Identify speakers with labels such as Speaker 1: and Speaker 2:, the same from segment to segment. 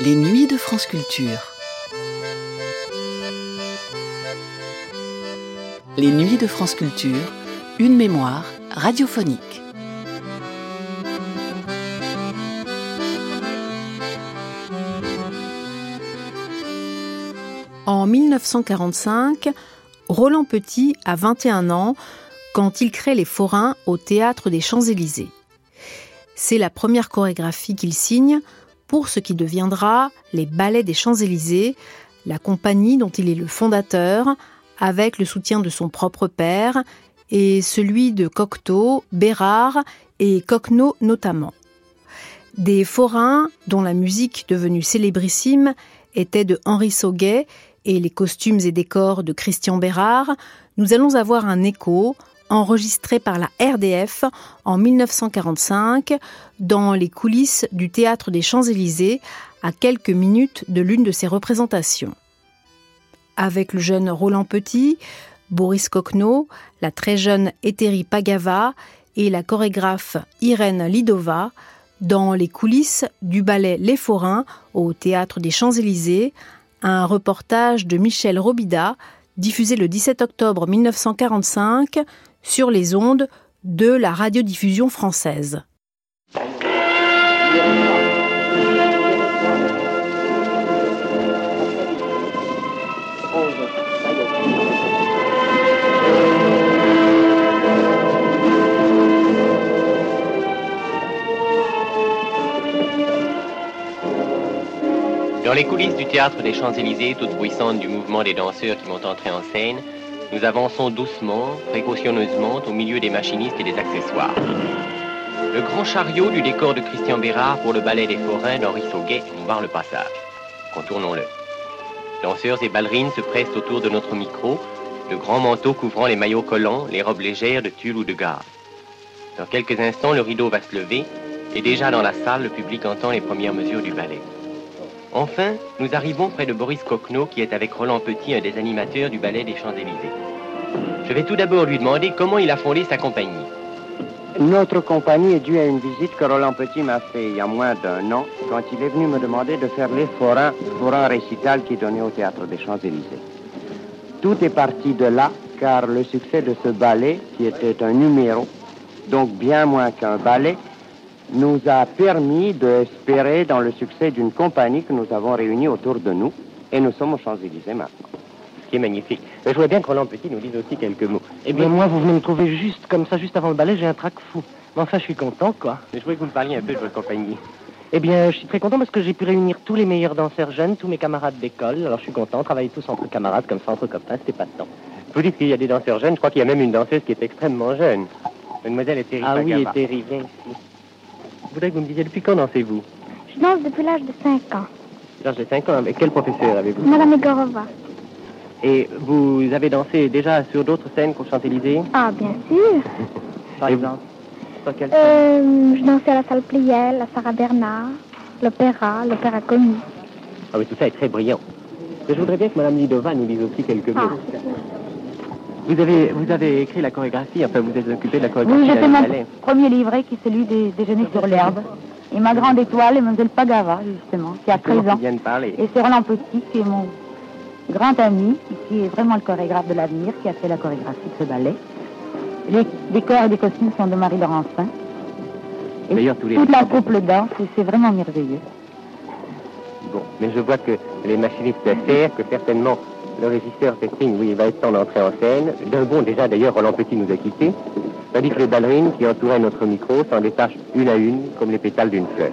Speaker 1: Les nuits de France Culture. Les nuits de France Culture, une mémoire radiophonique. En 1945, Roland Petit a 21 ans quand il crée les Forains au théâtre des Champs-Élysées. C'est la première chorégraphie qu'il signe pour ce qui deviendra les Ballets des Champs-Élysées, la compagnie dont il est le fondateur, avec le soutien de son propre père et celui de Cocteau, Bérard et Coquenot notamment. Des forains dont la musique devenue célébrissime était de Henri Sauguet et les costumes et décors de Christian Bérard, nous allons avoir un écho enregistré par la RDF en 1945 dans les coulisses du théâtre des Champs-Élysées, à quelques minutes de l'une de ses représentations. Avec le jeune Roland Petit, Boris Coquenot, la très jeune Eteri Pagava et la chorégraphe Irène Lidova, dans les coulisses du ballet Les Forains au théâtre des Champs-Élysées, un reportage de Michel Robida diffusé le 17 octobre 1945 sur les ondes de la radiodiffusion française.
Speaker 2: Dans les coulisses du théâtre des Champs-Élysées, toutes bruissantes du mouvement des danseurs qui vont entrer en scène, nous avançons doucement, précautionneusement, au milieu des machinistes et des accessoires. Le grand chariot du décor de Christian Bérard pour le ballet des forains d'Henri Sauguet nous barre le passage. Contournons-le. Danseurs et ballerines se pressent autour de notre micro, le grand manteau couvrant les maillots collants, les robes légères de tulle ou de gare. Dans quelques instants, le rideau va se lever, et déjà dans la salle, le public entend les premières mesures du ballet. Enfin, nous arrivons près de Boris Coquenot, qui est avec Roland Petit, un des animateurs du ballet des Champs-Élysées. Je vais tout d'abord lui demander comment il a fondé sa compagnie.
Speaker 3: Notre compagnie est due à une visite que Roland Petit m'a fait il y a moins d'un an, quand il est venu me demander de faire les forains pour un récital qui donnait au théâtre des Champs-Élysées. Tout est parti de là, car le succès de ce ballet, qui était un numéro, donc bien moins qu'un ballet, nous a permis d'espérer dans le succès d'une compagnie que nous avons réunie autour de nous. Et nous sommes aux Champs-Élysées maintenant.
Speaker 2: Ce qui est magnifique. Je voudrais bien que Roland Petit nous dise aussi quelques mots.
Speaker 4: Eh bien, moi, vous venez me trouver juste comme ça, juste avant le ballet, j'ai un trac fou. Mais enfin, je suis content, quoi.
Speaker 2: Mais je voudrais que vous me parliez un peu de votre compagnie.
Speaker 4: Eh bien, je suis très content parce que j'ai pu réunir tous les meilleurs danseurs jeunes, tous mes camarades d'école. Alors, je suis content. On travaille tous entre camarades, comme ça, entre copains, c'était pas de temps.
Speaker 2: Vous dites qu'il y a des danseurs jeunes. Je crois qu'il y a même une danseuse qui est extrêmement jeune. Mademoiselle Ethérie
Speaker 4: Ah oui, et vient ici.
Speaker 2: Je voudrais que vous me disiez depuis quand dansez-vous
Speaker 5: Je danse depuis l'âge de 5 ans.
Speaker 2: L'âge de 5 ans. Avec quel professeur avez-vous
Speaker 5: Madame Egorova.
Speaker 2: Et vous avez dansé déjà sur d'autres scènes qu'aux Champs-Élysées
Speaker 5: Ah, bien sûr.
Speaker 2: Par exemple Sur quelle scène
Speaker 5: Euh, je dansais à la salle Pliel, à Sarah Bernard, l'opéra, l'opéra comique.
Speaker 2: Ah oui, tout ça est très brillant. Mais je voudrais bien que Madame Lidova nous dise aussi quelques mots.
Speaker 5: Ah,
Speaker 2: Vous avez, vous avez écrit la chorégraphie, enfin vous êtes occupé de la chorégraphie
Speaker 6: Oui, j'ai fait mon premier livret qui est celui des déjeuners sur l'herbe. Et ma grande étoile est Mlle Pagava, justement, qui a 13
Speaker 2: Comment
Speaker 6: ans.
Speaker 2: de parler
Speaker 6: Et c'est Roland Petit, qui est mon grand ami, qui est vraiment le chorégraphe de l'avenir, qui a fait la chorégraphie de ce ballet. Les décors et les costumes sont de Marie Laurencin. Et
Speaker 2: D'ailleurs, tous les
Speaker 6: toute la couple danse, et c'est vraiment merveilleux.
Speaker 2: Bon, mais je vois que les machinistes serrent, que certainement le régisseur signe, oui, va être temps d'entrer en scène. D'un bond, déjà, d'ailleurs, Roland Petit nous a quittés. Tandis que les ballerines qui entouraient notre micro s'en détachent une à une, comme les pétales d'une fleur.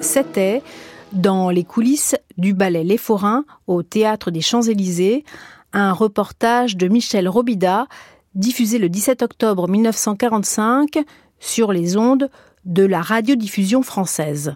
Speaker 1: C'était dans les coulisses du ballet Les Forains au théâtre des Champs-Élysées, un reportage de Michel Robida diffusé le 17 octobre 1945 sur les ondes de la radiodiffusion française.